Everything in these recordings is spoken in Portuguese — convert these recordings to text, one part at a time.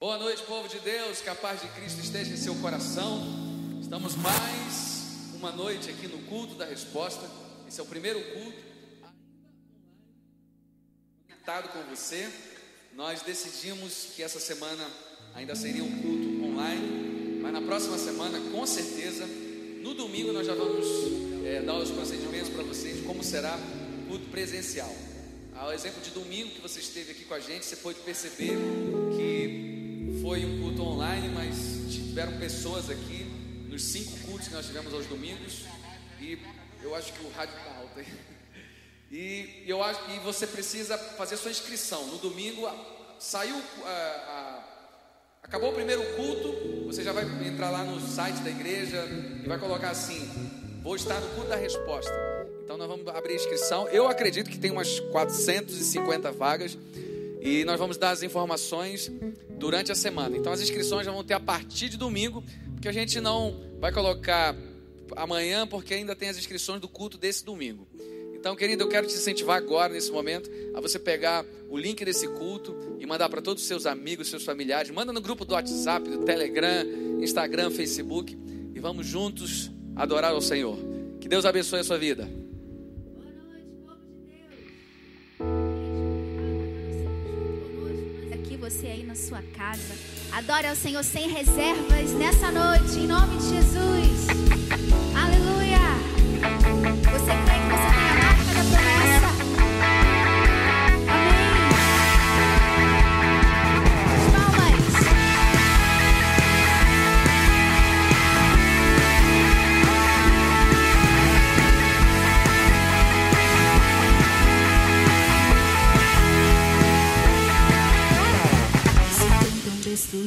Boa noite, povo de Deus, que a paz de Cristo esteja em seu coração. Estamos mais uma noite aqui no culto da resposta. Esse é o primeiro culto, conectado com você. Nós decidimos que essa semana ainda seria um culto online, mas na próxima semana, com certeza, no domingo nós já vamos é, dar os procedimentos para vocês de como será o culto presencial. Ao exemplo de domingo que você esteve aqui com a gente, você pode perceber foi um culto online, mas tiveram pessoas aqui nos cinco cultos que nós tivemos aos domingos. E eu acho que o rádio está alto aí. E eu acho que você precisa fazer sua inscrição. No domingo saiu a, a, acabou o primeiro culto, você já vai entrar lá no site da igreja e vai colocar assim: vou estar no culto da resposta. Então nós vamos abrir a inscrição. Eu acredito que tem umas 450 vagas. E nós vamos dar as informações durante a semana. Então as inscrições já vão ter a partir de domingo, porque a gente não vai colocar amanhã, porque ainda tem as inscrições do culto desse domingo. Então, querido, eu quero te incentivar agora, nesse momento, a você pegar o link desse culto e mandar para todos os seus amigos, seus familiares. Manda no grupo do WhatsApp, do Telegram, Instagram, Facebook. E vamos juntos adorar ao Senhor. Que Deus abençoe a sua vida. Você aí na sua casa. Adore ao Senhor sem reservas nessa noite, em nome de Jesus. Aleluia. Você crê que você tem a marca da promessa? Destruir,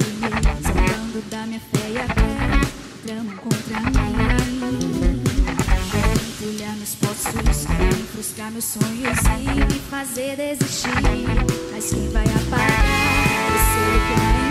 da minha fé e até tramam contra mim. Querem nos poços, frustrar meus sonhos e me fazer desistir. Mas quem vai apagar esse que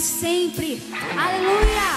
sempre. Aleluia!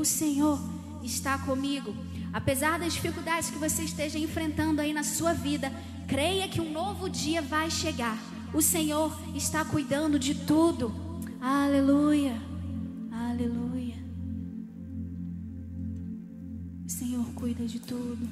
O Senhor está comigo. Apesar das dificuldades que você esteja enfrentando aí na sua vida, creia que um novo dia vai chegar. O Senhor está cuidando de tudo. Aleluia. Aleluia. O Senhor cuida de tudo.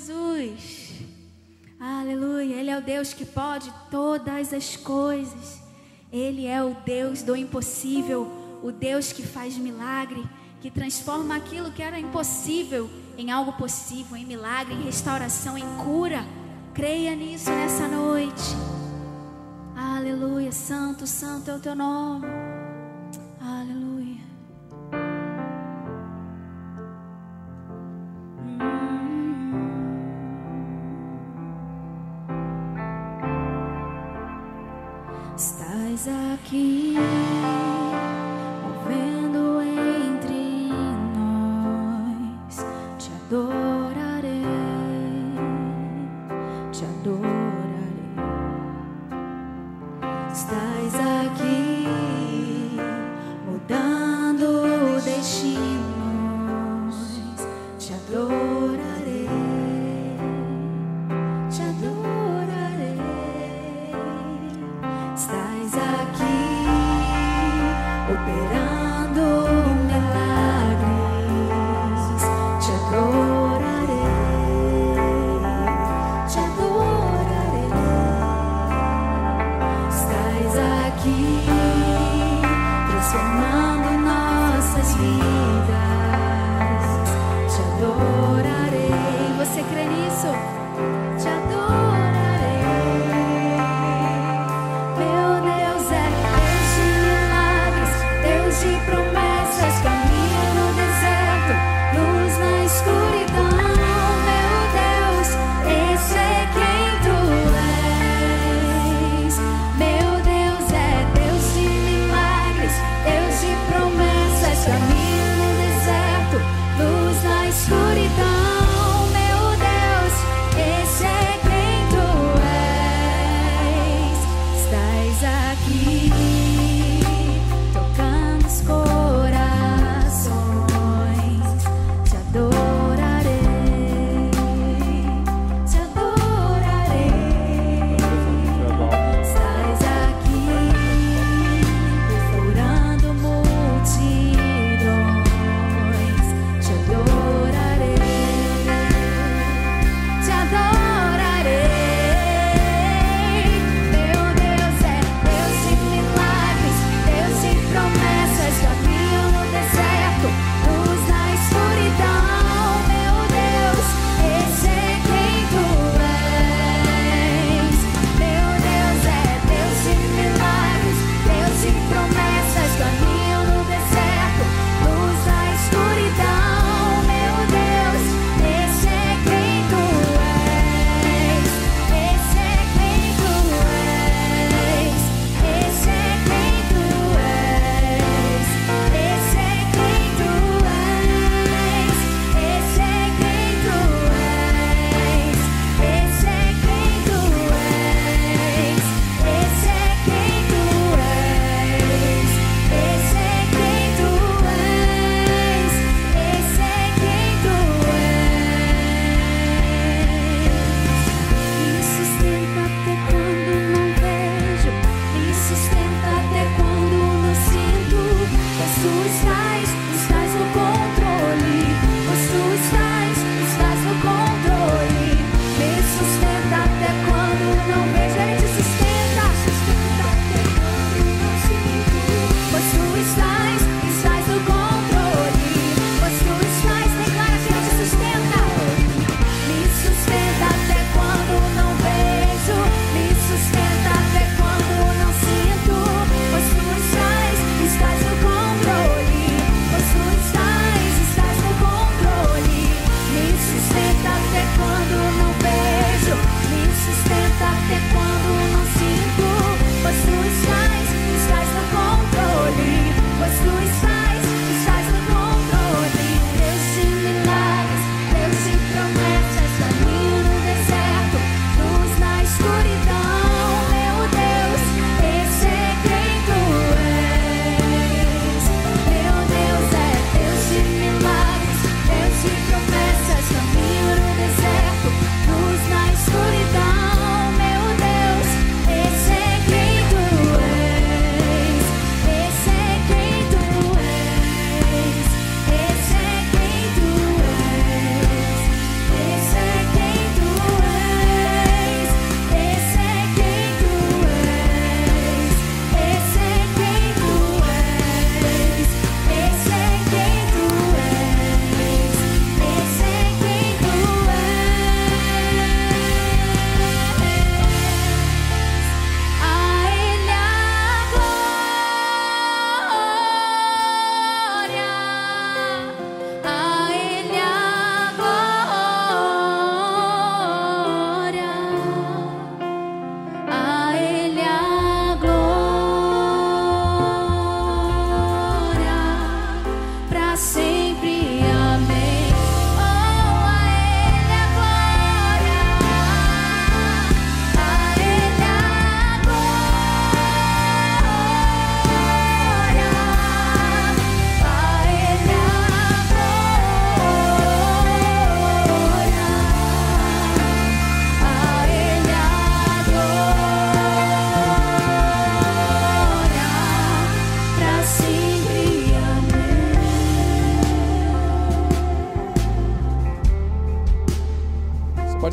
Jesus. Aleluia. Ele é o Deus que pode todas as coisas. Ele é o Deus do impossível, o Deus que faz milagre, que transforma aquilo que era impossível em algo possível, em milagre, em restauração, em cura. Creia nisso nessa noite. Aleluia. Santo, santo é o teu nome.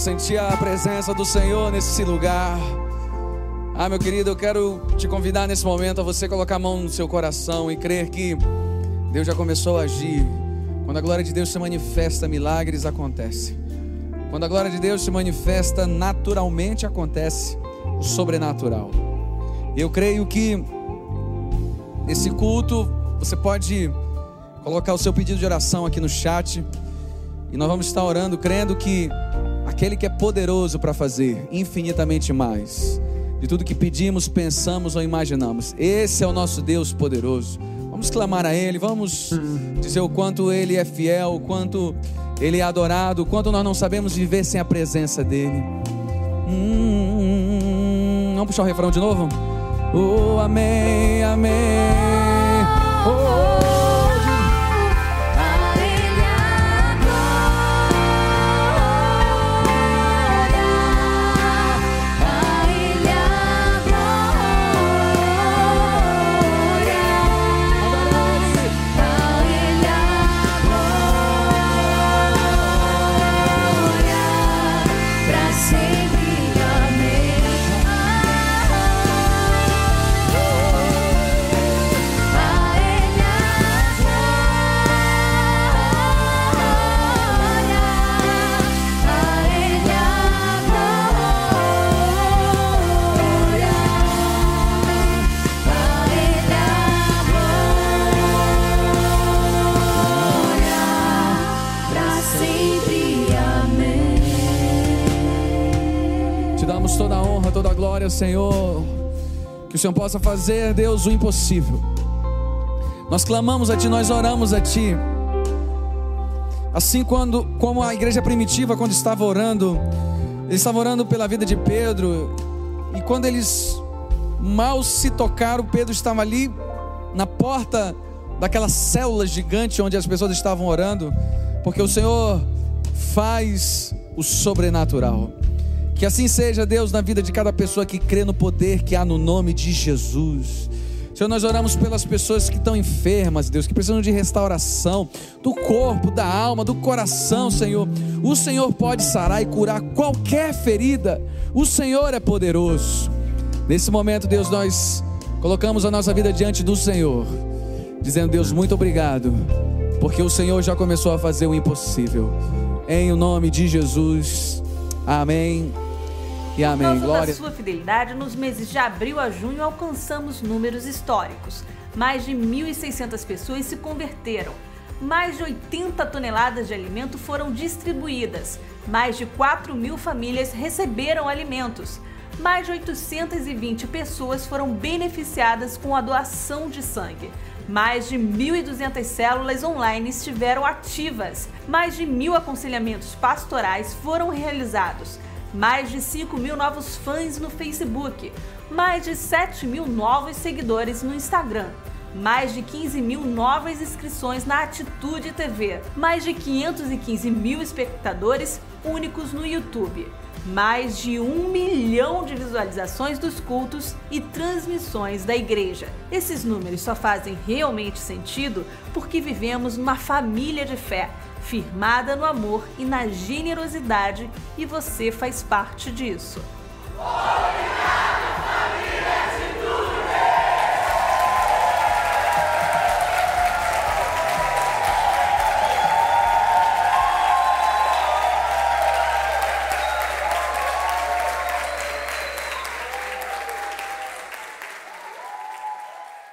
Sentir a presença do Senhor nesse lugar. Ah, meu querido, eu quero te convidar nesse momento a você colocar a mão no seu coração e crer que Deus já começou a agir. Quando a glória de Deus se manifesta, milagres acontecem. Quando a glória de Deus se manifesta, naturalmente acontece o sobrenatural. Eu creio que nesse culto você pode colocar o seu pedido de oração aqui no chat e nós vamos estar orando, crendo que aquele que é poderoso para fazer infinitamente mais de tudo que pedimos, pensamos ou imaginamos. Esse é o nosso Deus poderoso. Vamos clamar a Ele, vamos dizer o quanto Ele é fiel, o quanto Ele é adorado, o quanto nós não sabemos viver sem a presença dEle. Hum, vamos puxar o refrão de novo? Oh, amém, amém. Oh, o Senhor possa fazer, Deus, o impossível. Nós clamamos a Ti, nós oramos a Ti. Assim quando, como a igreja primitiva, quando estava orando, eles estavam orando pela vida de Pedro, e quando eles mal se tocaram, Pedro estava ali na porta daquela célula gigante onde as pessoas estavam orando, porque o Senhor faz o sobrenatural. Que assim seja, Deus, na vida de cada pessoa que crê no poder que há no nome de Jesus. Senhor, nós oramos pelas pessoas que estão enfermas, Deus, que precisam de restauração do corpo, da alma, do coração, Senhor. O Senhor pode sarar e curar qualquer ferida. O Senhor é poderoso. Nesse momento, Deus, nós colocamos a nossa vida diante do Senhor, dizendo: Deus, muito obrigado, porque o Senhor já começou a fazer o impossível. Em o nome de Jesus. Amém. E amém. Por causa da sua fidelidade, nos meses de abril a junho alcançamos números históricos. Mais de 1.600 pessoas se converteram. Mais de 80 toneladas de alimento foram distribuídas. Mais de 4 mil famílias receberam alimentos. Mais de 820 pessoas foram beneficiadas com a doação de sangue. Mais de 1.200 células online estiveram ativas. Mais de mil aconselhamentos pastorais foram realizados mais de 5 mil novos fãs no Facebook, mais de 7 mil novos seguidores no Instagram, mais de 15 mil novas inscrições na Atitude TV, mais de 515 mil espectadores únicos no YouTube, mais de um milhão de visualizações dos cultos e transmissões da igreja. Esses números só fazem realmente sentido porque vivemos numa família de fé firmada no amor e na generosidade, e você faz parte disso.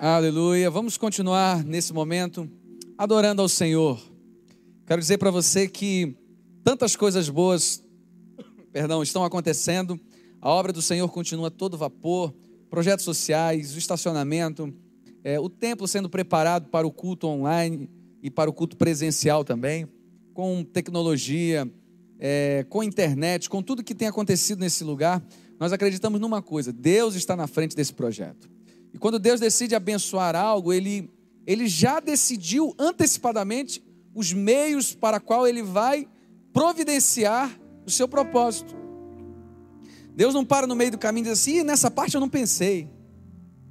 Aleluia. Vamos continuar nesse momento adorando ao Senhor. Quero dizer para você que tantas coisas boas, perdão, estão acontecendo. A obra do Senhor continua a todo vapor, projetos sociais, o estacionamento, é, o templo sendo preparado para o culto online e para o culto presencial também, com tecnologia, é, com internet, com tudo que tem acontecido nesse lugar. Nós acreditamos numa coisa: Deus está na frente desse projeto. E quando Deus decide abençoar algo, Ele, ele já decidiu antecipadamente os meios para qual ele vai providenciar o seu propósito. Deus não para no meio do caminho e diz assim, nessa parte eu não pensei.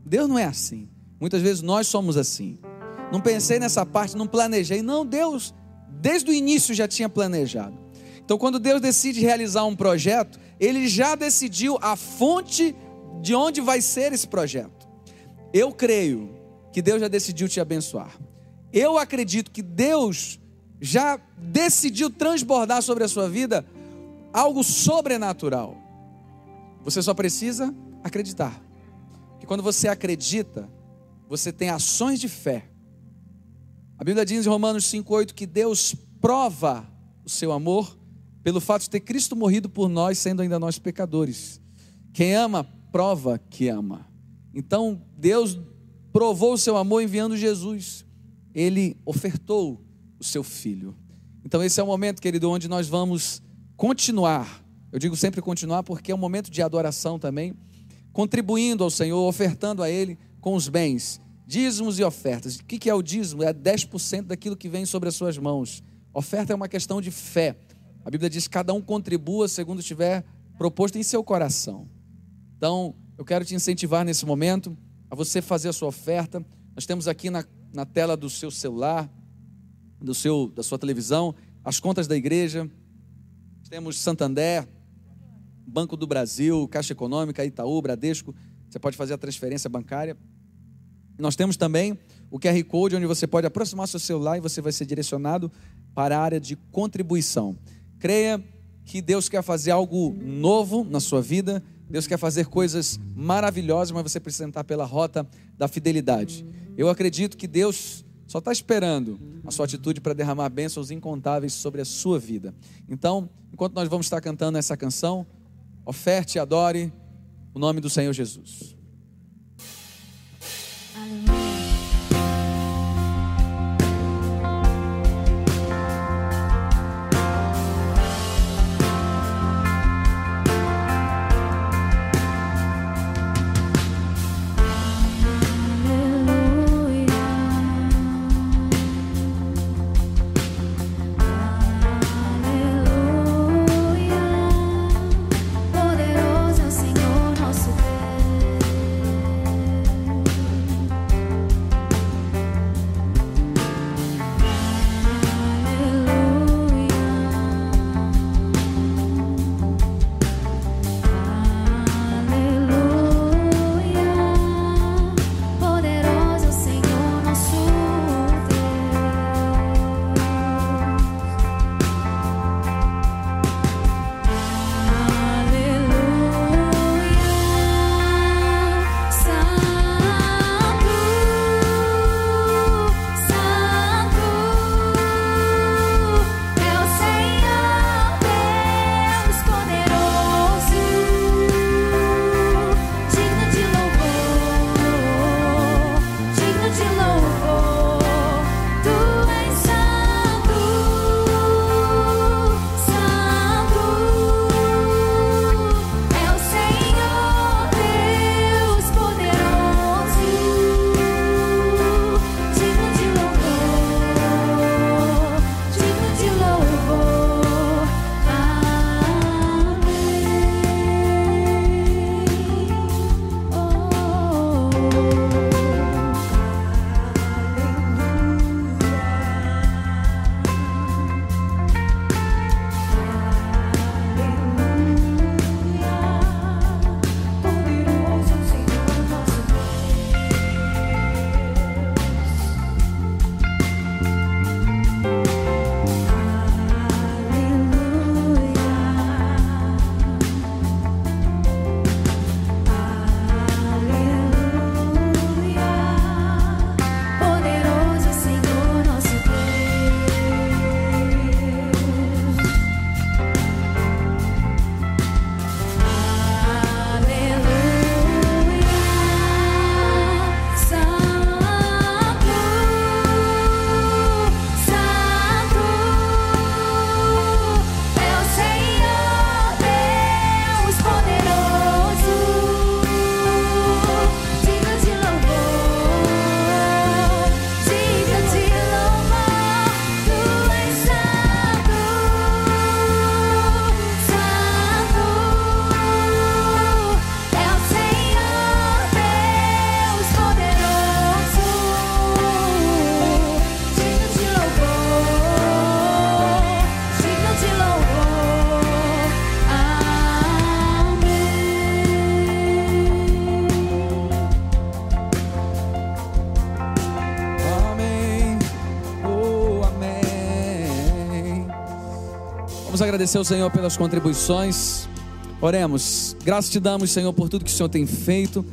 Deus não é assim. Muitas vezes nós somos assim. Não pensei nessa parte, não planejei. Não, Deus, desde o início já tinha planejado. Então, quando Deus decide realizar um projeto, Ele já decidiu a fonte de onde vai ser esse projeto. Eu creio que Deus já decidiu te abençoar. Eu acredito que Deus já decidiu transbordar sobre a sua vida algo sobrenatural. Você só precisa acreditar. E quando você acredita, você tem ações de fé. A Bíblia diz em Romanos 5,8 que Deus prova o seu amor pelo fato de ter Cristo morrido por nós, sendo ainda nós pecadores. Quem ama, prova que ama. Então, Deus provou o seu amor enviando Jesus. Ele ofertou o seu filho. Então, esse é o momento, querido, onde nós vamos continuar. Eu digo sempre continuar porque é um momento de adoração também, contribuindo ao Senhor, ofertando a Ele com os bens, dízimos e ofertas. O que é o dízimo? É 10% daquilo que vem sobre as suas mãos. Oferta é uma questão de fé. A Bíblia diz: cada um contribua segundo estiver proposto em seu coração. Então, eu quero te incentivar nesse momento a você fazer a sua oferta. Nós temos aqui na, na tela do seu celular, do seu, da sua televisão, as contas da igreja. Temos Santander, Banco do Brasil, Caixa Econômica, Itaú, Bradesco. Você pode fazer a transferência bancária. Nós temos também o QR Code, onde você pode aproximar seu celular e você vai ser direcionado para a área de contribuição. Creia que Deus quer fazer algo novo na sua vida, Deus quer fazer coisas maravilhosas, mas você precisa entrar pela rota da fidelidade. Eu acredito que Deus só está esperando a sua atitude para derramar bênçãos incontáveis sobre a sua vida. Então, enquanto nós vamos estar cantando essa canção, oferte e adore o nome do Senhor Jesus. Agradecer ao Senhor pelas contribuições. Oremos. Graças te damos, Senhor, por tudo que o Senhor tem feito.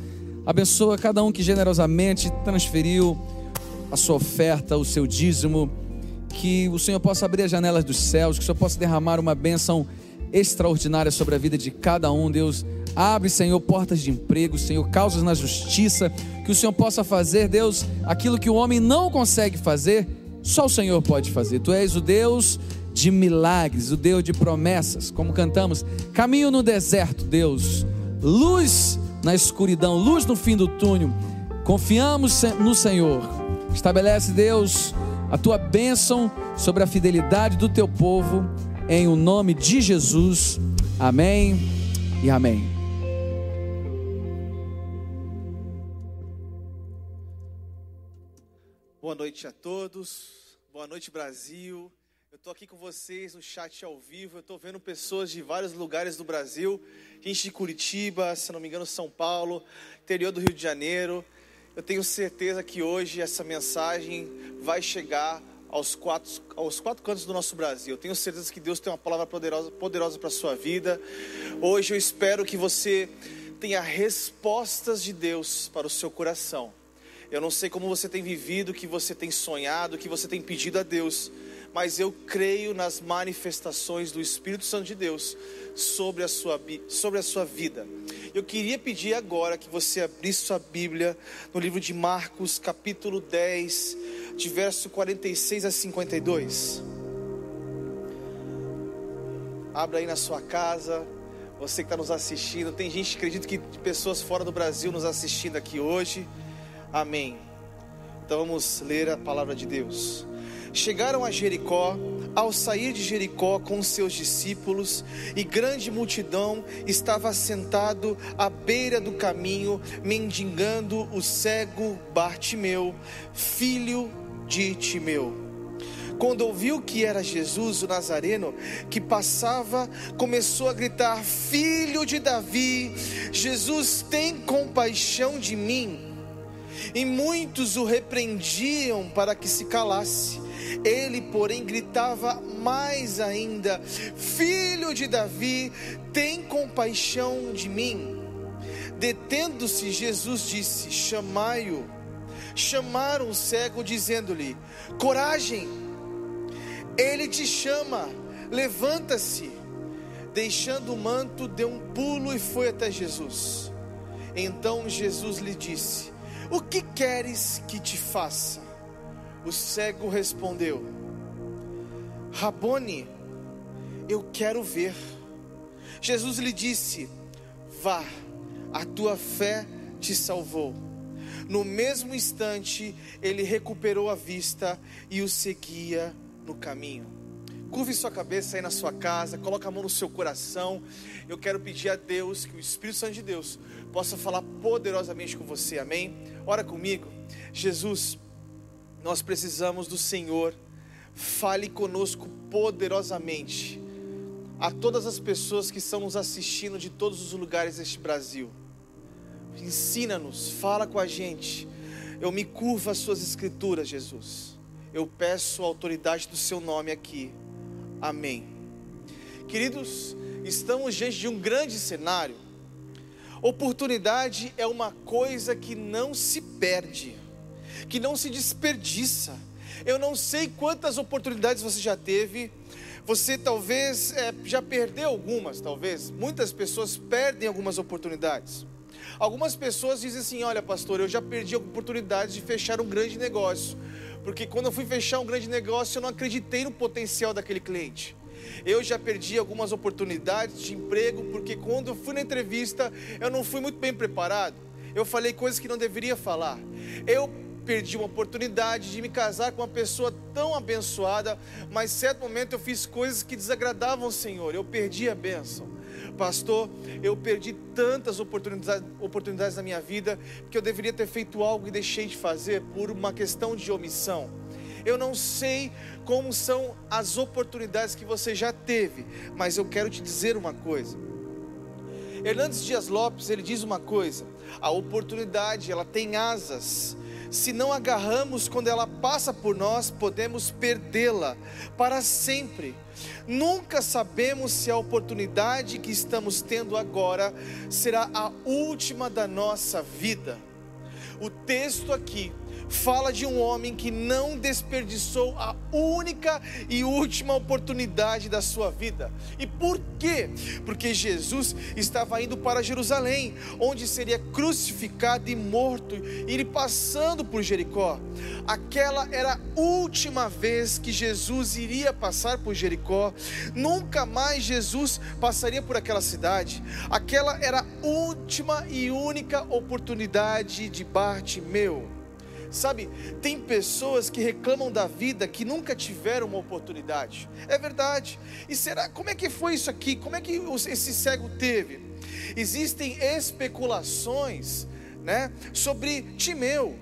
Abençoa cada um que generosamente transferiu a sua oferta, o seu dízimo. Que o Senhor possa abrir as janelas dos céus, que o Senhor possa derramar uma bênção extraordinária sobre a vida de cada um, Deus. Abre, Senhor, portas de emprego, Senhor, causas na justiça, que o Senhor possa fazer, Deus, aquilo que o homem não consegue fazer, só o Senhor pode fazer. Tu és o Deus de milagres, o Deus de promessas, como cantamos, caminho no deserto, Deus, luz na escuridão, luz no fim do túnel. Confiamos no Senhor. Estabelece, Deus, a tua bênção sobre a fidelidade do teu povo, em o nome de Jesus. Amém e amém. Boa noite a todos. Boa noite, Brasil. Eu estou aqui com vocês no chat ao vivo. Eu estou vendo pessoas de vários lugares do Brasil, gente de Curitiba, se não me engano, São Paulo, interior do Rio de Janeiro. Eu tenho certeza que hoje essa mensagem vai chegar aos quatro, aos quatro cantos do nosso Brasil. Eu tenho certeza que Deus tem uma palavra poderosa, poderosa para a sua vida. Hoje eu espero que você tenha respostas de Deus para o seu coração. Eu não sei como você tem vivido, o que você tem sonhado, o que você tem pedido a Deus mas eu creio nas manifestações do Espírito Santo de Deus sobre a sua, sobre a sua vida. Eu queria pedir agora que você abrisse sua Bíblia no livro de Marcos, capítulo 10, de verso 46 a 52. Abra aí na sua casa, você que está nos assistindo. Tem gente, acredito que de pessoas fora do Brasil nos assistindo aqui hoje. Amém. Então vamos ler a palavra de Deus. Chegaram a Jericó, ao sair de Jericó com seus discípulos, e grande multidão estava sentado à beira do caminho, mendigando o cego Bartimeu, filho de Timeu. Quando ouviu que era Jesus o Nazareno que passava, começou a gritar: Filho de Davi, Jesus tem compaixão de mim. E muitos o repreendiam para que se calasse. Ele, porém, gritava mais ainda: Filho de Davi, tem compaixão de mim. Detendo-se, Jesus disse: Chamai-o. Chamaram o cego, dizendo-lhe: Coragem, ele te chama, levanta-se. Deixando o manto, deu um pulo e foi até Jesus. Então Jesus lhe disse: O que queres que te faça? O cego respondeu: Rabone, eu quero ver. Jesus lhe disse: Vá, a tua fé te salvou. No mesmo instante, ele recuperou a vista e o seguia no caminho. Curve sua cabeça aí na sua casa, coloque a mão no seu coração. Eu quero pedir a Deus que o Espírito Santo de Deus possa falar poderosamente com você. Amém? Ora comigo. Jesus, nós precisamos do Senhor. Fale conosco poderosamente. A todas as pessoas que estão nos assistindo de todos os lugares deste Brasil. Ensina-nos, fala com a gente. Eu me curvo às suas escrituras, Jesus. Eu peço a autoridade do seu nome aqui. Amém. Queridos, estamos diante de um grande cenário. Oportunidade é uma coisa que não se perde que não se desperdiça. Eu não sei quantas oportunidades você já teve. Você talvez é, já perdeu algumas, talvez. Muitas pessoas perdem algumas oportunidades. Algumas pessoas dizem assim: Olha, pastor, eu já perdi a oportunidade de fechar um grande negócio, porque quando eu fui fechar um grande negócio, eu não acreditei no potencial daquele cliente. Eu já perdi algumas oportunidades de emprego, porque quando eu fui na entrevista, eu não fui muito bem preparado. Eu falei coisas que não deveria falar. Eu perdi uma oportunidade de me casar com uma pessoa tão abençoada, mas certo momento eu fiz coisas que desagradavam o Senhor, eu perdi a bênção. Pastor, eu perdi tantas oportunidades, oportunidades na minha vida que eu deveria ter feito algo e deixei de fazer por uma questão de omissão. Eu não sei como são as oportunidades que você já teve, mas eu quero te dizer uma coisa. Hernandes Dias Lopes, ele diz uma coisa: a oportunidade, ela tem asas, se não agarramos quando ela passa por nós, podemos perdê-la para sempre. Nunca sabemos se a oportunidade que estamos tendo agora será a última da nossa vida. O texto aqui fala de um homem que não desperdiçou a única e última oportunidade da sua vida. E por quê? Porque Jesus estava indo para Jerusalém, onde seria crucificado e morto, e ele passando por Jericó. Aquela era a última vez que Jesus iria passar por Jericó. Nunca mais Jesus passaria por aquela cidade. Aquela era a última e única oportunidade de Bartimeu. Sabe, tem pessoas que reclamam da vida que nunca tiveram uma oportunidade. É verdade. E será, como é que foi isso aqui? Como é que esse cego teve? Existem especulações, né, sobre Timeu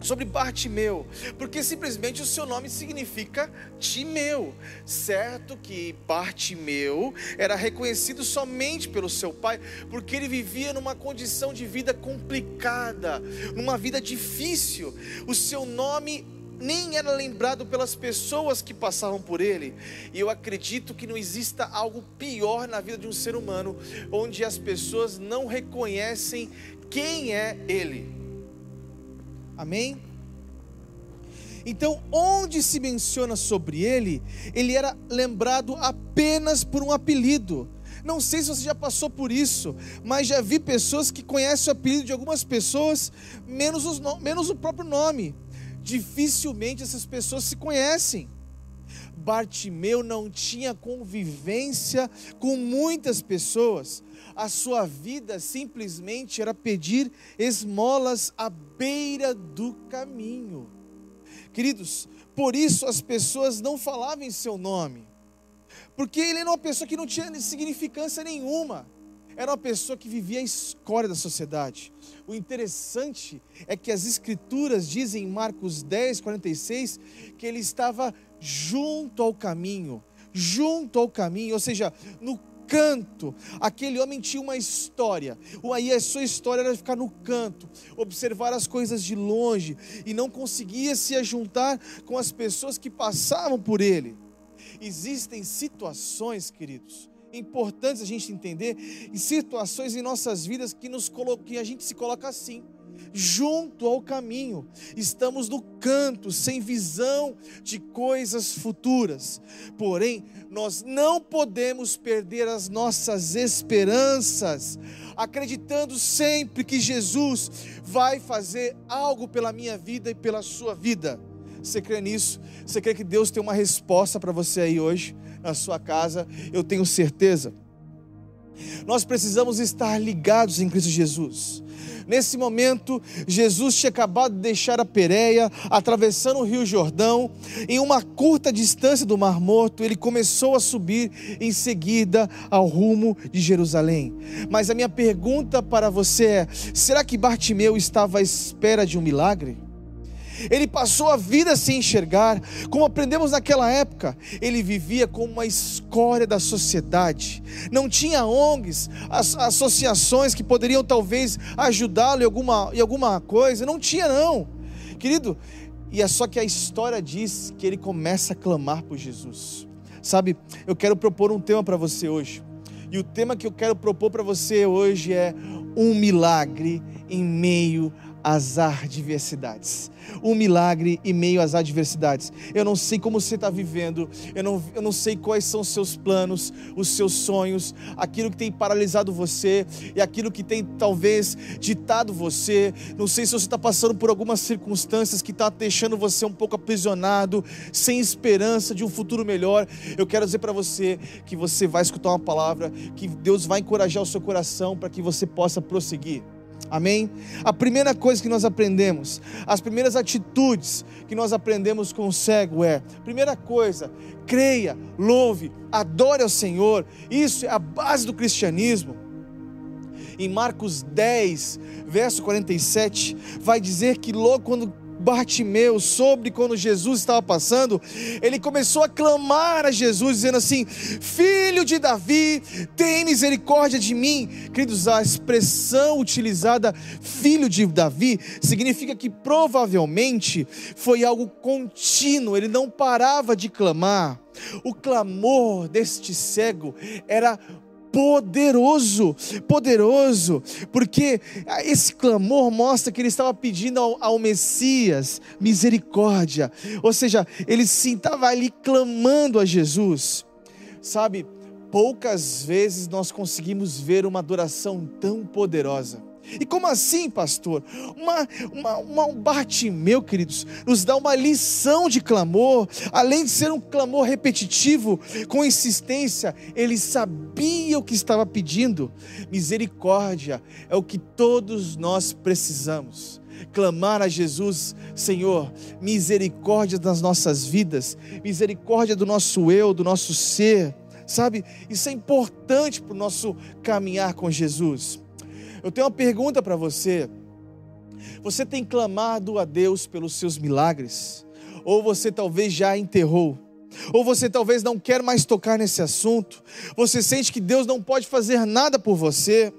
sobre Bartimeu, porque simplesmente o seu nome significa Timeu, certo que Bartimeu era reconhecido somente pelo seu pai, porque ele vivia numa condição de vida complicada, numa vida difícil. O seu nome nem era lembrado pelas pessoas que passavam por ele. E eu acredito que não exista algo pior na vida de um ser humano, onde as pessoas não reconhecem quem é ele. Amém? Então, onde se menciona sobre ele, ele era lembrado apenas por um apelido. Não sei se você já passou por isso, mas já vi pessoas que conhecem o apelido de algumas pessoas, menos, os, menos o próprio nome. Dificilmente essas pessoas se conhecem. Bartimeu não tinha convivência com muitas pessoas. A sua vida simplesmente era pedir esmolas à beira do caminho. Queridos, por isso as pessoas não falavam em seu nome, porque ele era uma pessoa que não tinha significância nenhuma, era uma pessoa que vivia a escória da sociedade. O interessante é que as Escrituras dizem em Marcos 10, 46, que ele estava junto ao caminho, junto ao caminho, ou seja, no canto. Aquele homem tinha uma história. Aí a sua história era ficar no canto, observar as coisas de longe e não conseguia se ajuntar com as pessoas que passavam por ele. Existem situações, queridos, importantes a gente entender, e situações em nossas vidas que nos que a gente se coloca assim junto ao caminho, estamos no canto, sem visão de coisas futuras. Porém, nós não podemos perder as nossas esperanças, acreditando sempre que Jesus vai fazer algo pela minha vida e pela sua vida. Você crê nisso? Você crê que Deus tem uma resposta para você aí hoje, na sua casa? Eu tenho certeza. Nós precisamos estar ligados em Cristo Jesus. Nesse momento, Jesus tinha acabado de deixar a Pérea, atravessando o Rio Jordão, em uma curta distância do Mar Morto, ele começou a subir em seguida ao rumo de Jerusalém. Mas a minha pergunta para você é: será que Bartimeu estava à espera de um milagre? Ele passou a vida sem enxergar, como aprendemos naquela época. Ele vivia como uma escória da sociedade. Não tinha ONGs, as, associações que poderiam talvez ajudá-lo em alguma, em alguma coisa. Não tinha, não. Querido, e é só que a história diz que ele começa a clamar por Jesus. Sabe, eu quero propor um tema para você hoje. E o tema que eu quero propor para você hoje é um milagre em meio às adversidades um milagre em meio às adversidades. Eu não sei como você está vivendo, eu não, eu não sei quais são os seus planos, os seus sonhos, aquilo que tem paralisado você e aquilo que tem talvez ditado você. Não sei se você está passando por algumas circunstâncias que está deixando você um pouco aprisionado, sem esperança de um futuro melhor. Eu quero dizer para você que você vai escutar uma palavra, que Deus vai encorajar o seu coração para que você possa prosseguir. Amém? A primeira coisa que nós aprendemos, as primeiras atitudes que nós aprendemos com o cego é: primeira coisa, creia, louve, adore ao Senhor. Isso é a base do cristianismo. Em Marcos 10, verso 47, vai dizer que logo quando Bartimeu soube quando Jesus estava passando, ele começou a clamar a Jesus, dizendo assim: Filho de Davi, tem misericórdia de mim. Queridos, a expressão utilizada, filho de Davi, significa que provavelmente foi algo contínuo, ele não parava de clamar. O clamor deste cego era poderoso, poderoso, porque esse clamor mostra que ele estava pedindo ao, ao Messias misericórdia, ou seja, ele sim estava ali clamando a Jesus, sabe? Poucas vezes nós conseguimos ver uma adoração tão poderosa. E como assim, pastor? Uma, uma, uma, um Bartimeu, queridos, nos dá uma lição de clamor. Além de ser um clamor repetitivo, com insistência, ele sabia o que estava pedindo. Misericórdia é o que todos nós precisamos. Clamar a Jesus, Senhor, misericórdia das nossas vidas, misericórdia do nosso eu, do nosso ser, sabe? Isso é importante para o nosso caminhar com Jesus. Eu tenho uma pergunta para você. Você tem clamado a Deus pelos seus milagres? Ou você talvez já enterrou? Ou você talvez não quer mais tocar nesse assunto? Você sente que Deus não pode fazer nada por você?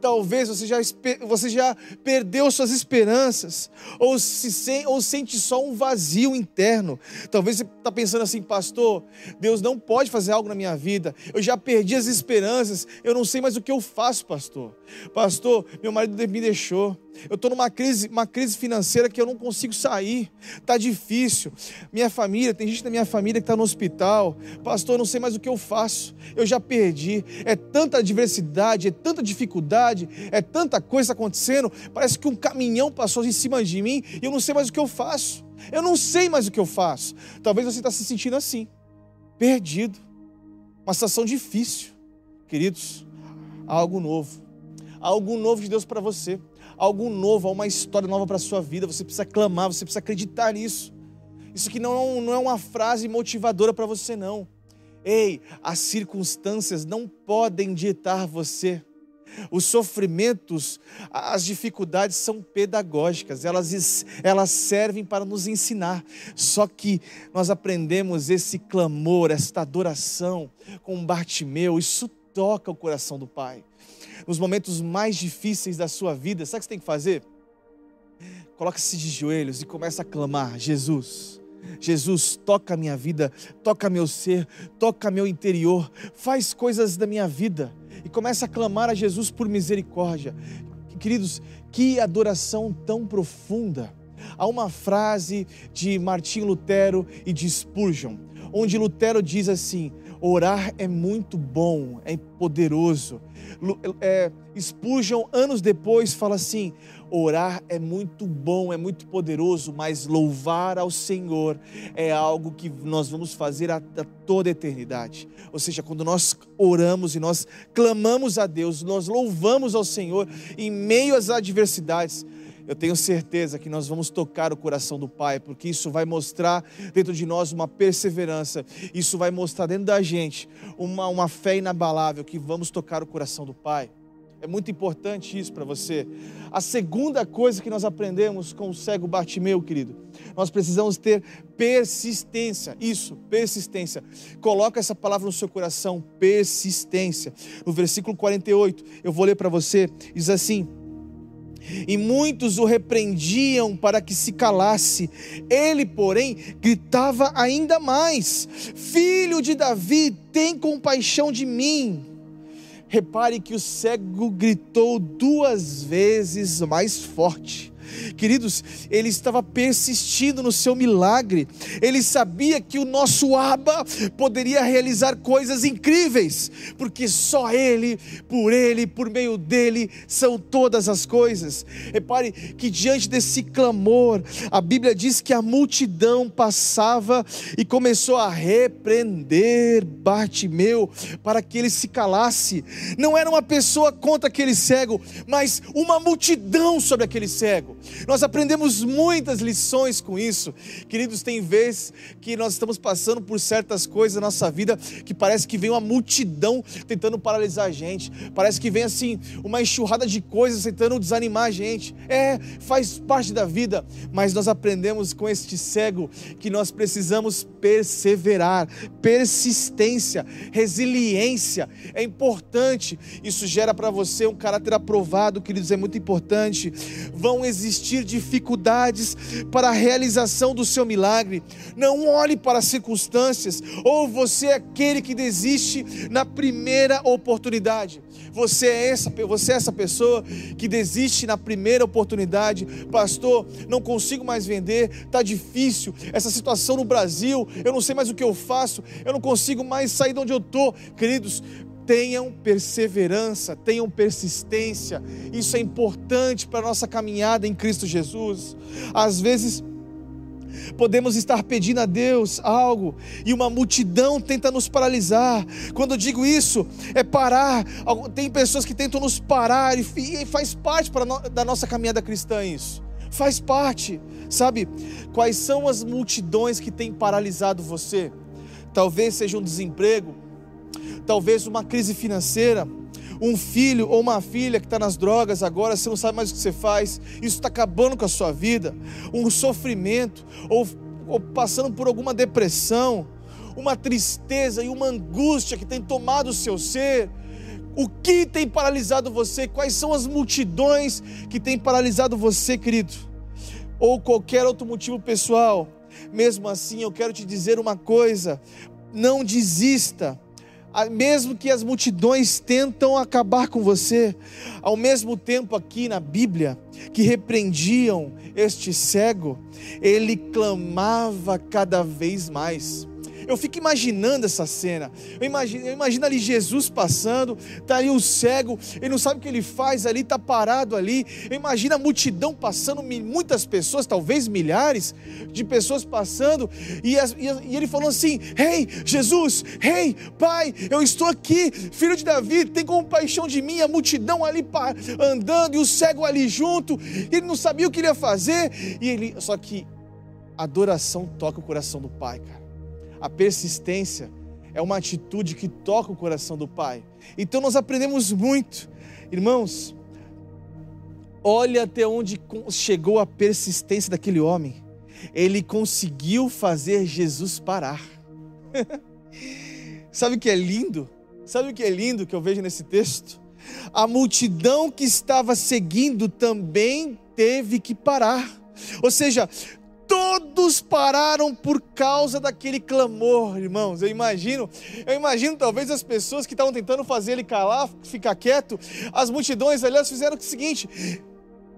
Talvez você já, você já perdeu suas esperanças, ou, se, ou sente só um vazio interno. Talvez você está pensando assim, pastor, Deus não pode fazer algo na minha vida. Eu já perdi as esperanças, eu não sei mais o que eu faço, pastor. Pastor, meu marido me deixou. Eu estou numa crise, uma crise financeira que eu não consigo sair. Está difícil. Minha família, tem gente da minha família que está no hospital. Pastor, eu não sei mais o que eu faço. Eu já perdi. É tanta adversidade, é tanta dificuldade, é tanta coisa acontecendo. Parece que um caminhão passou em cima de mim e eu não sei mais o que eu faço. Eu não sei mais o que eu faço. Talvez você está se sentindo assim, perdido. Uma situação difícil. Queridos, algo novo. Algo novo de Deus para você algo novo, uma história nova para a sua vida. Você precisa clamar, você precisa acreditar nisso. Isso aqui não, não é uma frase motivadora para você, não. Ei, as circunstâncias não podem ditar você. Os sofrimentos, as dificuldades são pedagógicas, elas, elas servem para nos ensinar. Só que nós aprendemos esse clamor, esta adoração com Bartimeu, isso toca o coração do Pai nos momentos mais difíceis da sua vida, sabe o que você tem que fazer? Coloque-se de joelhos e comece a clamar: Jesus, Jesus, toca a minha vida, toca meu ser, toca meu interior, faz coisas da minha vida e comece a clamar a Jesus por misericórdia. Queridos, que adoração tão profunda. Há uma frase de Martim Lutero e de Spurgeon, onde Lutero diz assim: orar é muito bom, é poderoso, é, Spurgeon, anos depois, fala assim: orar é muito bom, é muito poderoso, mas louvar ao Senhor é algo que nós vamos fazer a, a toda a eternidade. Ou seja, quando nós oramos e nós clamamos a Deus, nós louvamos ao Senhor em meio às adversidades, eu tenho certeza que nós vamos tocar o coração do Pai, porque isso vai mostrar dentro de nós uma perseverança, isso vai mostrar dentro da gente uma, uma fé inabalável que vamos tocar o coração do Pai. É muito importante isso para você. A segunda coisa que nós aprendemos com o cego Bartimeu, querido, nós precisamos ter persistência. Isso, persistência. Coloca essa palavra no seu coração, persistência. No versículo 48, eu vou ler para você, diz assim: e muitos o repreendiam para que se calasse. Ele, porém, gritava ainda mais: Filho de Davi, tem compaixão de mim. Repare que o cego gritou duas vezes mais forte. Queridos, ele estava persistindo no seu milagre. Ele sabia que o nosso Abba poderia realizar coisas incríveis, porque só ele, por ele, por meio dele são todas as coisas. Repare que diante desse clamor, a Bíblia diz que a multidão passava e começou a repreender Bartimeu para que ele se calasse. Não era uma pessoa contra aquele cego, mas uma multidão sobre aquele cego. Nós aprendemos muitas lições com isso. Queridos, tem vezes que nós estamos passando por certas coisas na nossa vida que parece que vem uma multidão tentando paralisar a gente. Parece que vem assim uma enxurrada de coisas tentando desanimar a gente. É, faz parte da vida, mas nós aprendemos com este cego que nós precisamos perseverar, persistência, resiliência. É importante. Isso gera para você um caráter aprovado, queridos, é muito importante. Vão existir dificuldades para a realização do seu milagre. Não olhe para as circunstâncias, ou você é aquele que desiste na primeira oportunidade. Você é essa, você é essa pessoa que desiste na primeira oportunidade. Pastor, não consigo mais vender, tá difícil. Essa situação no Brasil, eu não sei mais o que eu faço, eu não consigo mais sair de onde eu tô. Queridos, tenham perseverança, tenham persistência. Isso é importante para a nossa caminhada em Cristo Jesus. Às vezes, podemos estar pedindo a Deus algo e uma multidão tenta nos paralisar. Quando eu digo isso, é parar. Tem pessoas que tentam nos parar e faz parte da nossa caminhada cristã isso. Faz parte, sabe? Quais são as multidões que têm paralisado você? Talvez seja um desemprego, talvez uma crise financeira, um filho ou uma filha que está nas drogas agora, você não sabe mais o que você faz, isso está acabando com a sua vida, um sofrimento, ou, ou passando por alguma depressão, uma tristeza e uma angústia que tem tomado o seu ser. O que tem paralisado você? Quais são as multidões que têm paralisado você, querido? Ou qualquer outro motivo pessoal? Mesmo assim, eu quero te dizer uma coisa: não desista mesmo que as multidões tentam acabar com você, ao mesmo tempo aqui na Bíblia, que repreendiam este cego, ele clamava cada vez mais. Eu fico imaginando essa cena. Eu imagino, eu imagino ali Jesus passando, tá ali o cego, ele não sabe o que ele faz ali, tá parado ali. Eu imagino a multidão passando, muitas pessoas, talvez milhares de pessoas passando, e, as, e ele falou assim: Rei, hey, Jesus, Rei, hey, Pai, eu estou aqui, filho de Davi, tem compaixão de mim. A multidão ali andando e o cego ali junto. Ele não sabia o que ele ia fazer, e ele, só que a adoração toca o coração do Pai, cara. A persistência é uma atitude que toca o coração do Pai. Então nós aprendemos muito. Irmãos, olha até onde chegou a persistência daquele homem. Ele conseguiu fazer Jesus parar. Sabe o que é lindo? Sabe o que é lindo que eu vejo nesse texto? A multidão que estava seguindo também teve que parar. Ou seja, todos pararam por causa daquele clamor, irmãos. Eu imagino, eu imagino talvez as pessoas que estavam tentando fazer ele calar, ficar quieto, as multidões ali elas fizeram o seguinte: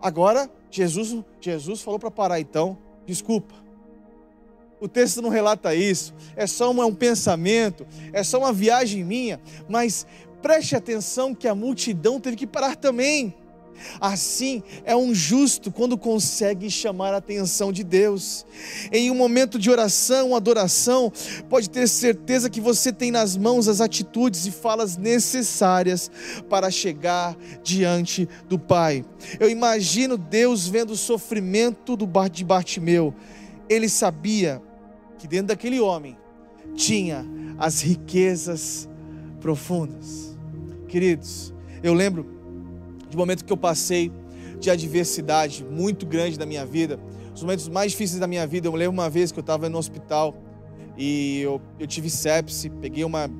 agora Jesus, Jesus falou para parar, então, desculpa. O texto não relata isso, é só um, é um pensamento, é só uma viagem minha, mas preste atenção que a multidão teve que parar também. Assim é um justo quando consegue chamar a atenção de Deus. Em um momento de oração, adoração, pode ter certeza que você tem nas mãos as atitudes e falas necessárias para chegar diante do Pai. Eu imagino Deus vendo o sofrimento do de Bartimeu. Ele sabia que dentro daquele homem tinha as riquezas profundas. Queridos, eu lembro de momentos que eu passei de adversidade muito grande na minha vida, os momentos mais difíceis da minha vida. Eu lembro uma vez que eu estava no hospital e eu, eu tive sepse, peguei uma,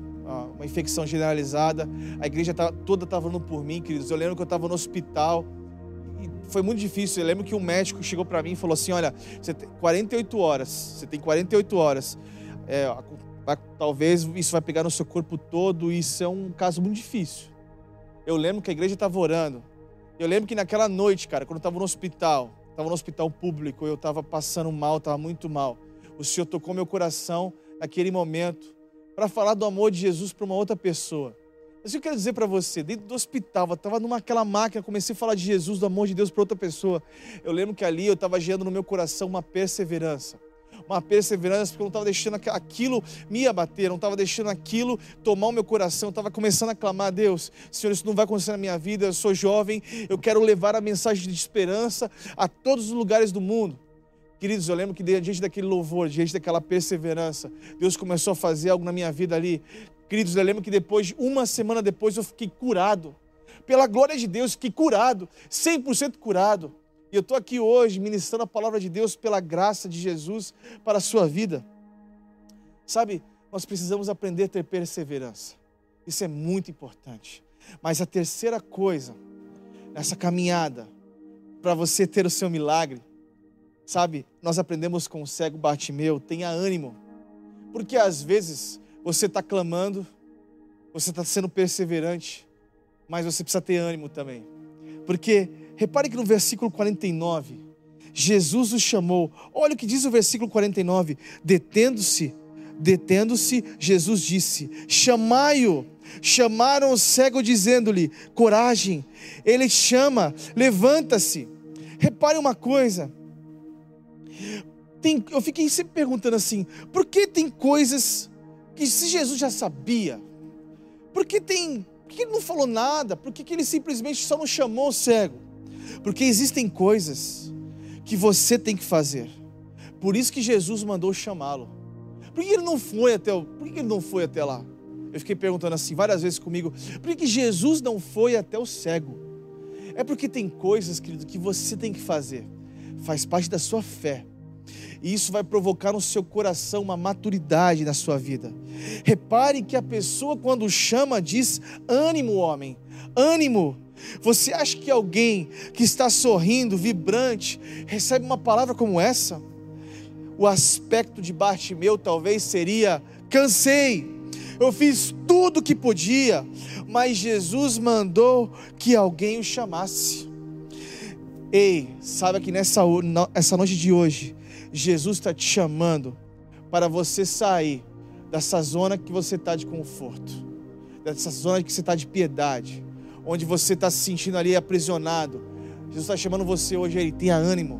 uma infecção generalizada, a igreja tava, toda estava falando por mim, queridos. Eu lembro que eu estava no hospital e foi muito difícil. Eu lembro que um médico chegou para mim e falou assim: Olha, você tem 48 horas, você tem 48 horas. É, talvez isso vai pegar no seu corpo todo, isso é um caso muito difícil. Eu lembro que a igreja estava orando. Eu lembro que naquela noite, cara, quando eu estava no hospital, estava no hospital público, eu estava passando mal, estava muito mal. O Senhor tocou meu coração naquele momento para falar do amor de Jesus para uma outra pessoa. Mas eu quero dizer para você, dentro do hospital, eu estava numa máquina, comecei a falar de Jesus, do amor de Deus para outra pessoa. Eu lembro que ali eu estava gerando no meu coração uma perseverança, uma perseverança, porque eu não estava deixando aquilo me abater, não estava deixando aquilo tomar o meu coração, estava começando a clamar a Deus, Senhor, isso não vai acontecer na minha vida, eu sou jovem, eu quero levar a mensagem de esperança a todos os lugares do mundo. Queridos, eu lembro que diante daquele louvor, diante daquela perseverança, Deus começou a fazer algo na minha vida ali. Queridos, eu lembro que depois, uma semana depois, eu fiquei curado. Pela glória de Deus, fiquei curado, 100% curado. E eu estou aqui hoje ministrando a palavra de Deus pela graça de Jesus para a sua vida. Sabe, nós precisamos aprender a ter perseverança. Isso é muito importante. Mas a terceira coisa nessa caminhada para você ter o seu milagre, sabe, nós aprendemos com o cego Bartimeu, tenha ânimo. Porque às vezes você está clamando, você está sendo perseverante, mas você precisa ter ânimo também. Porque Repare que no versículo 49, Jesus o chamou. Olha o que diz o versículo 49. Detendo-se, detendo-se, Jesus disse: Chamai-o. Chamaram o cego, dizendo-lhe: Coragem, ele chama, levanta-se. Repare uma coisa. Tem, eu fiquei sempre perguntando assim: por que tem coisas que se Jesus já sabia? Por que tem. Por que ele não falou nada? Por que, que ele simplesmente só não chamou o cego? Porque existem coisas que você tem que fazer. Por isso que Jesus mandou chamá-lo. Por que ele não foi até o, por que ele não foi até lá? Eu fiquei perguntando assim várias vezes comigo, por que Jesus não foi até o cego? É porque tem coisas, querido, que você tem que fazer. Faz parte da sua fé. E isso vai provocar no seu coração uma maturidade na sua vida. Repare que a pessoa, quando chama, diz: ânimo, homem, ânimo. Você acha que alguém que está sorrindo, vibrante, recebe uma palavra como essa? O aspecto de Bartimeu talvez seria: cansei, eu fiz tudo o que podia, mas Jesus mandou que alguém o chamasse. Ei, saiba que nessa essa noite de hoje, Jesus está te chamando para você sair dessa zona que você está de conforto, dessa zona que você está de piedade onde você está se sentindo ali aprisionado. Jesus está chamando você hoje aí, tenha ânimo,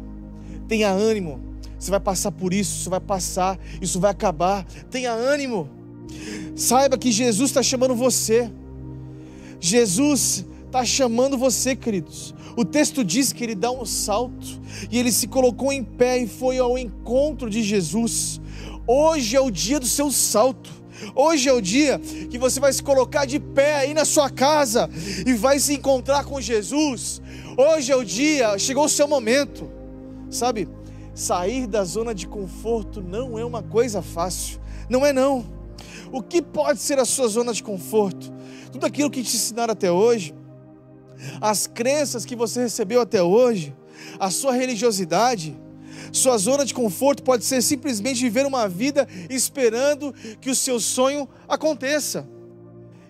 tenha ânimo. Você vai passar por isso, isso vai passar, isso vai acabar. Tenha ânimo. Saiba que Jesus está chamando você. Jesus está chamando você, queridos. O texto diz que ele dá um salto e ele se colocou em pé e foi ao encontro de Jesus. Hoje é o dia do seu salto. Hoje é o dia que você vai se colocar de pé aí na sua casa e vai se encontrar com Jesus. Hoje é o dia, chegou o seu momento. Sabe, sair da zona de conforto não é uma coisa fácil. Não é não. O que pode ser a sua zona de conforto? Tudo aquilo que te ensinaram até hoje, as crenças que você recebeu até hoje, a sua religiosidade, sua zona de conforto pode ser simplesmente viver uma vida esperando que o seu sonho aconteça.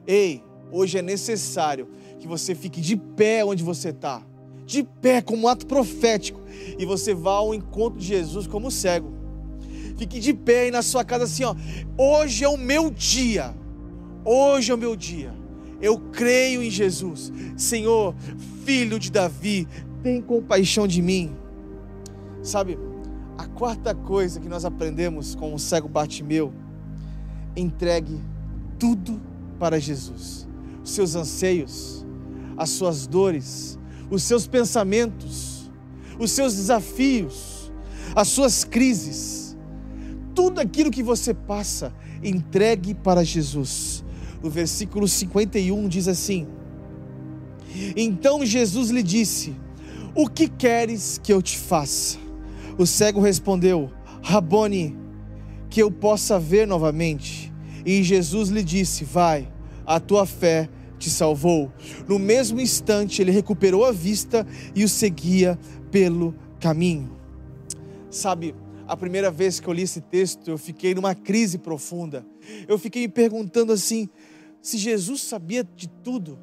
Ei, hoje é necessário que você fique de pé onde você está, de pé como um ato profético, e você vá ao encontro de Jesus como cego. Fique de pé aí na sua casa assim, ó. Hoje é o meu dia. Hoje é o meu dia. Eu creio em Jesus. Senhor, filho de Davi, tem compaixão de mim. Sabe, a quarta coisa que nós aprendemos com o cego Bartimeu, entregue tudo para Jesus. Os seus anseios, as suas dores, os seus pensamentos, os seus desafios, as suas crises, tudo aquilo que você passa, entregue para Jesus. No versículo 51 diz assim: Então Jesus lhe disse: O que queres que eu te faça? O cego respondeu: Rabone, que eu possa ver novamente. E Jesus lhe disse: Vai, a tua fé te salvou. No mesmo instante, ele recuperou a vista e o seguia pelo caminho. Sabe, a primeira vez que eu li esse texto, eu fiquei numa crise profunda. Eu fiquei me perguntando assim: se Jesus sabia de tudo,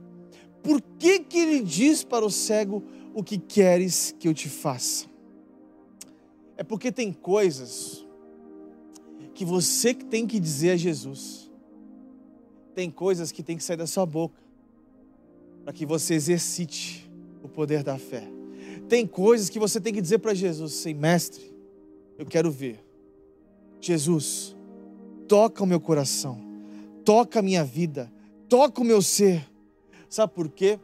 por que, que ele diz para o cego: O que queres que eu te faça? É porque tem coisas que você tem que dizer a Jesus. Tem coisas que tem que sair da sua boca para que você exercite o poder da fé. Tem coisas que você tem que dizer para Jesus, sem mestre, eu quero ver. Jesus, toca o meu coração, toca a minha vida, toca o meu ser. Sabe por quê?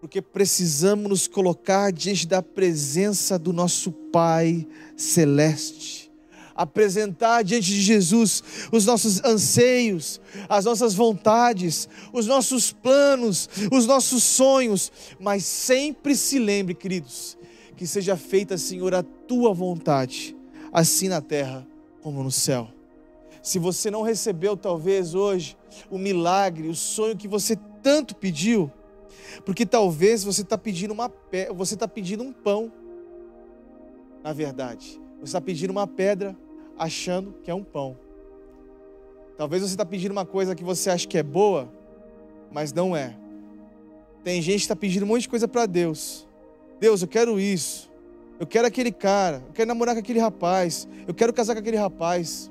Porque precisamos nos colocar diante da presença do nosso Pai Celeste. Apresentar diante de Jesus os nossos anseios, as nossas vontades, os nossos planos, os nossos sonhos, mas sempre se lembre, queridos, que seja feita, Senhor, a tua vontade, assim na terra como no céu. Se você não recebeu, talvez hoje, o milagre, o sonho que você tanto pediu, porque talvez você está pedindo uma você está pedindo um pão, na verdade, você está pedindo uma pedra, achando que é um pão. Talvez você está pedindo uma coisa que você acha que é boa, mas não é. Tem gente que está pedindo um monte de coisa para Deus, Deus, eu quero isso. Eu quero aquele cara. Eu quero namorar com aquele rapaz. Eu quero casar com aquele rapaz.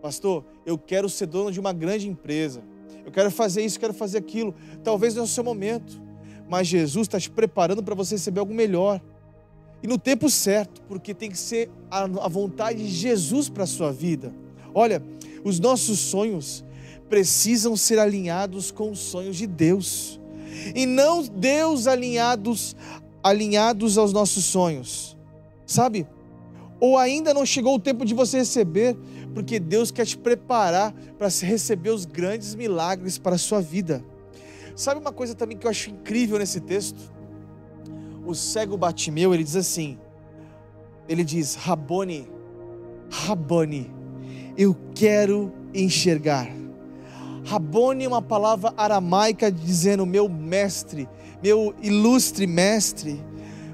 Pastor, eu quero ser dono de uma grande empresa. Eu quero fazer isso, quero fazer aquilo. Talvez não é o seu momento. Mas Jesus está te preparando para você receber algo melhor. E no tempo certo, porque tem que ser a, a vontade de Jesus para a sua vida. Olha, os nossos sonhos precisam ser alinhados com os sonhos de Deus. E não Deus alinhados alinhados aos nossos sonhos, sabe? Ou ainda não chegou o tempo de você receber, porque Deus quer te preparar para receber os grandes milagres para a sua vida. Sabe uma coisa também que eu acho incrível nesse texto? O cego Batimeu, ele diz assim: ele diz, Rabone, Rabone, eu quero enxergar. Rabone é uma palavra aramaica dizendo meu mestre, meu ilustre mestre.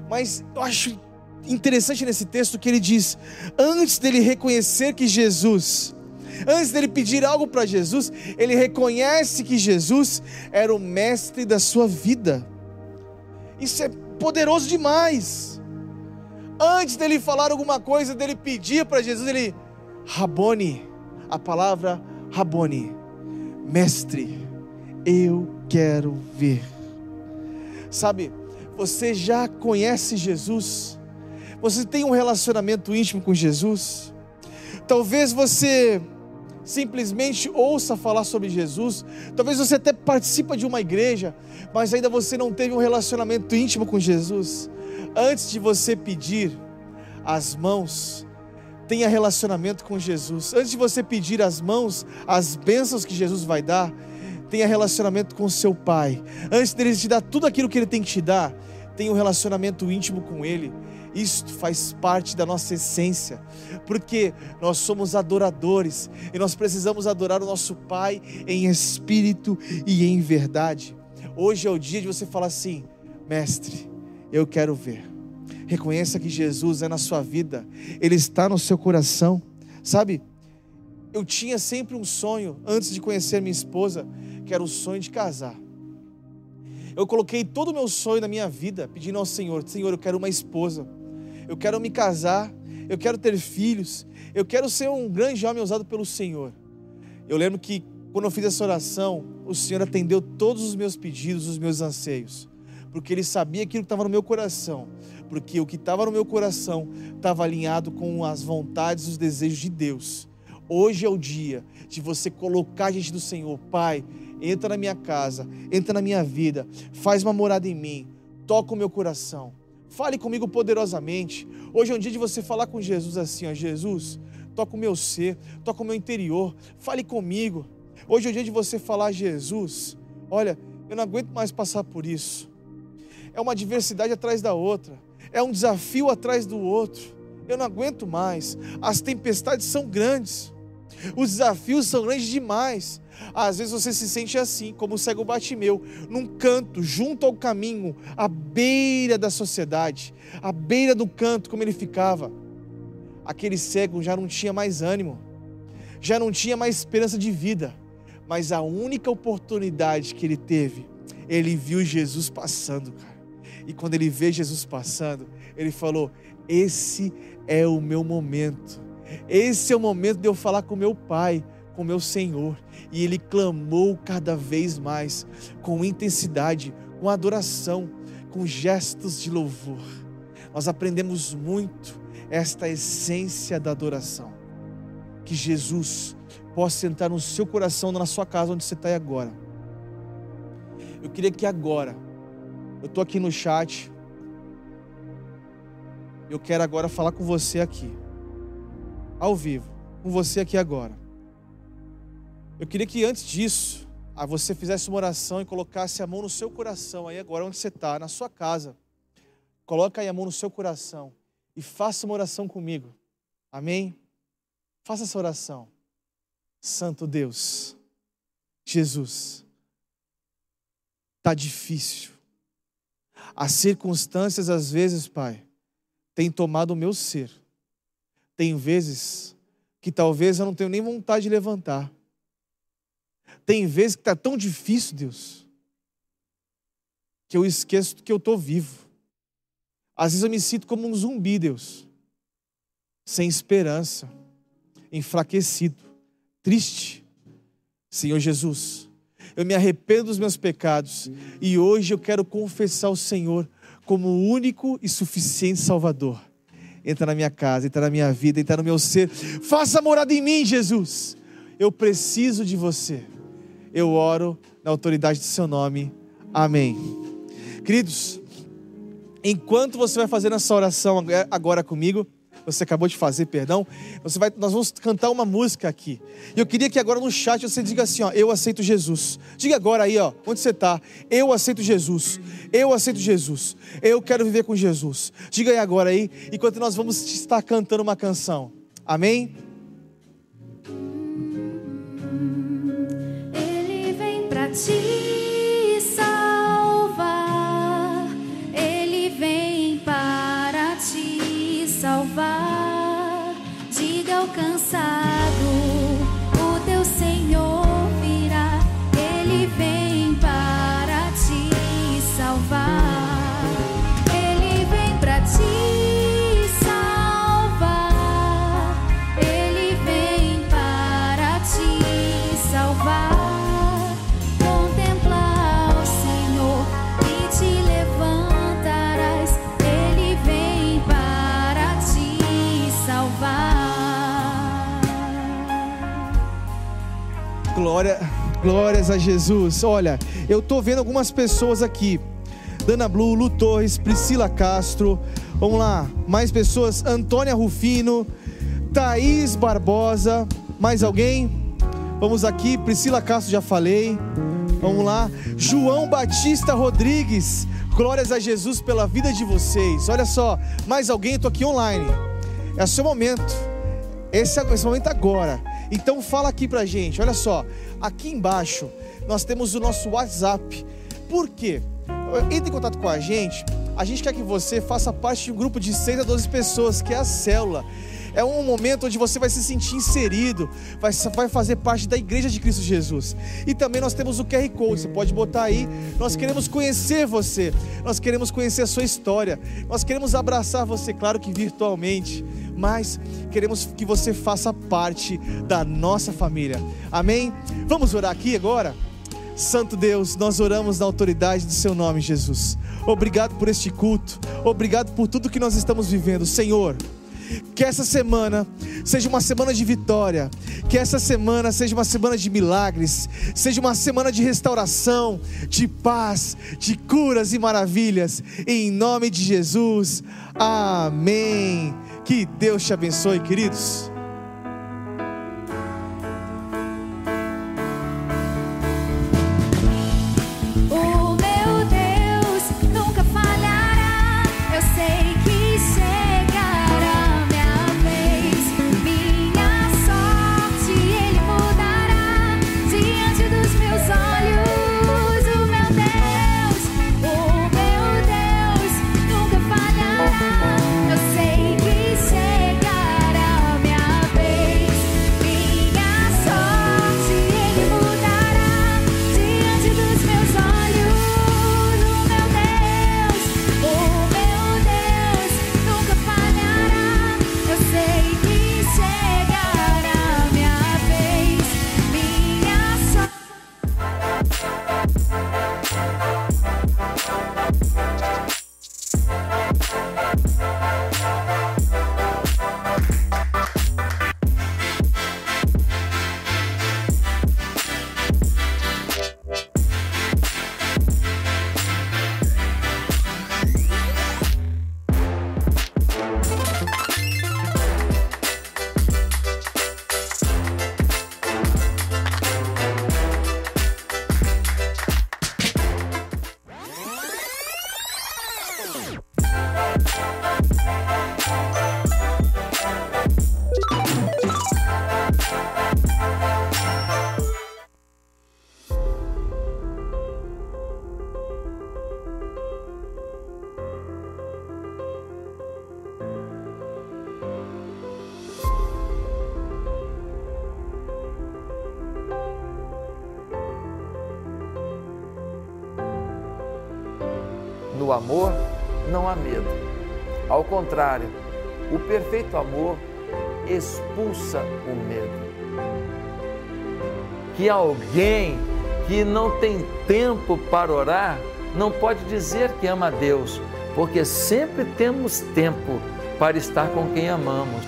Mas eu acho interessante nesse texto que ele diz: antes dele reconhecer que Jesus, antes dele pedir algo para Jesus, ele reconhece que Jesus era o mestre da sua vida. Isso é poderoso demais. Antes dele falar alguma coisa, dele pedir para Jesus, ele Rabone, a palavra Rabone, mestre, eu quero ver. Sabe, você já conhece Jesus? Você tem um relacionamento íntimo com Jesus? Talvez você simplesmente ouça falar sobre Jesus, talvez você até participa de uma igreja, mas ainda você não teve um relacionamento íntimo com Jesus. Antes de você pedir as mãos, tenha relacionamento com Jesus. Antes de você pedir as mãos, as bênçãos que Jesus vai dar, tenha relacionamento com seu pai. Antes dele te dar tudo aquilo que ele tem que te dar, tenha um relacionamento íntimo com ele. Isto faz parte da nossa essência, porque nós somos adoradores e nós precisamos adorar o nosso Pai em espírito e em verdade. Hoje é o dia de você falar assim: Mestre, eu quero ver. Reconheça que Jesus é na sua vida, Ele está no seu coração, sabe? Eu tinha sempre um sonho antes de conhecer minha esposa que era o sonho de casar. Eu coloquei todo o meu sonho na minha vida, pedindo ao Senhor: Senhor, eu quero uma esposa, eu quero me casar, eu quero ter filhos, eu quero ser um grande homem usado pelo Senhor. Eu lembro que quando eu fiz essa oração, o Senhor atendeu todos os meus pedidos, os meus anseios, porque Ele sabia aquilo que estava no meu coração, porque o que estava no meu coração estava alinhado com as vontades e os desejos de Deus. Hoje é o dia de você colocar diante do Senhor, Pai, entra na minha casa, entra na minha vida, faz uma morada em mim, toca o meu coração, fale comigo poderosamente. Hoje é um dia de você falar com Jesus assim, ó, Jesus, toca o meu ser, toca o meu interior, fale comigo. Hoje é o dia de você falar, Jesus, olha, eu não aguento mais passar por isso. É uma adversidade atrás da outra, é um desafio atrás do outro. Eu não aguento mais. As tempestades são grandes. Os desafios são grandes demais. Às vezes você se sente assim, como o cego Batimeu, num canto, junto ao caminho, à beira da sociedade, à beira do canto, como ele ficava. Aquele cego já não tinha mais ânimo, já não tinha mais esperança de vida, mas a única oportunidade que ele teve, ele viu Jesus passando, cara. E quando ele vê Jesus passando, ele falou: Esse é o meu momento esse é o momento de eu falar com meu Pai, com meu Senhor. E ele clamou cada vez mais, com intensidade, com adoração, com gestos de louvor. Nós aprendemos muito esta essência da adoração. que Jesus possa entrar no seu coração, na sua casa, onde você está agora. Eu queria que agora, eu estou aqui no chat, eu quero agora falar com você aqui, ao vivo, com você aqui agora. Eu queria que antes disso, você fizesse uma oração e colocasse a mão no seu coração, aí agora onde você está, na sua casa. Coloca aí a mão no seu coração e faça uma oração comigo. Amém? Faça essa oração. Santo Deus, Jesus, está difícil. As circunstâncias, às vezes, Pai, têm tomado o meu ser. Tem vezes que talvez eu não tenho nem vontade de levantar. Tem vezes que está tão difícil, Deus, que eu esqueço que eu estou vivo. Às vezes eu me sinto como um zumbi, Deus, sem esperança, enfraquecido, triste. Senhor Jesus, eu me arrependo dos meus pecados e hoje eu quero confessar o Senhor como o único e suficiente Salvador. Entra na minha casa, entra na minha vida, entra no meu ser. Faça morada em mim, Jesus. Eu preciso de você eu oro na autoridade do seu nome. Amém. Queridos, enquanto você vai fazer essa oração agora comigo, você acabou de fazer, perdão, você vai, nós vamos cantar uma música aqui. E eu queria que agora no chat você diga assim, ó, eu aceito Jesus. Diga agora aí, ó, onde você está? Eu aceito Jesus. Eu aceito Jesus. Eu quero viver com Jesus. Diga aí agora aí, enquanto nós vamos estar cantando uma canção. Amém? Te Glória, glórias a Jesus. Olha, eu tô vendo algumas pessoas aqui. Dana Blue, Lu Torres, Priscila Castro. Vamos lá, mais pessoas. Antônia Rufino, Thaís Barbosa. Mais alguém? Vamos aqui, Priscila Castro, já falei. Vamos lá. João Batista Rodrigues. Glórias a Jesus pela vida de vocês. Olha só, mais alguém? Estou aqui online. É o seu momento. Esse, é esse momento agora. Então fala aqui pra gente, olha só, aqui embaixo nós temos o nosso WhatsApp. Por quê? Entre em contato com a gente. A gente quer que você faça parte de um grupo de 6 a 12 pessoas, que é a célula. É um momento onde você vai se sentir inserido, vai, vai fazer parte da igreja de Cristo Jesus. E também nós temos o QR Code, você pode botar aí. Nós queremos conhecer você, nós queremos conhecer a sua história, nós queremos abraçar você, claro que virtualmente mas queremos que você faça parte da nossa família. Amém? Vamos orar aqui agora? Santo Deus, nós oramos na autoridade do Seu nome, Jesus. Obrigado por este culto, obrigado por tudo que nós estamos vivendo, Senhor. Que essa semana seja uma semana de vitória, que essa semana seja uma semana de milagres, seja uma semana de restauração, de paz, de curas e maravilhas, em nome de Jesus. Amém. Que Deus te abençoe, queridos. Do amor não há medo. Ao contrário, o perfeito amor expulsa o medo. Que alguém que não tem tempo para orar não pode dizer que ama a Deus, porque sempre temos tempo para estar com quem amamos.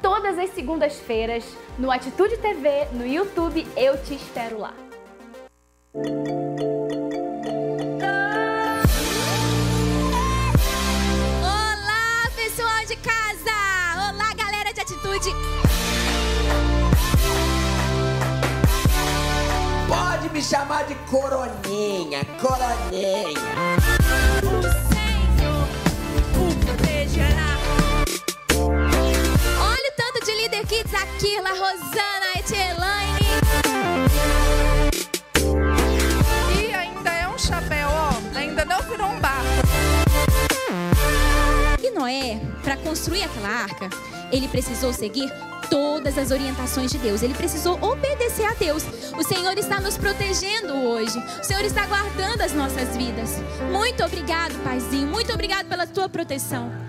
Todas as segundas-feiras no Atitude TV, no YouTube. Eu te espero lá. Seguir todas as orientações de Deus. Ele precisou obedecer a Deus. O Senhor está nos protegendo hoje. O Senhor está guardando as nossas vidas. Muito obrigado, Paizinho. Muito obrigado pela tua proteção.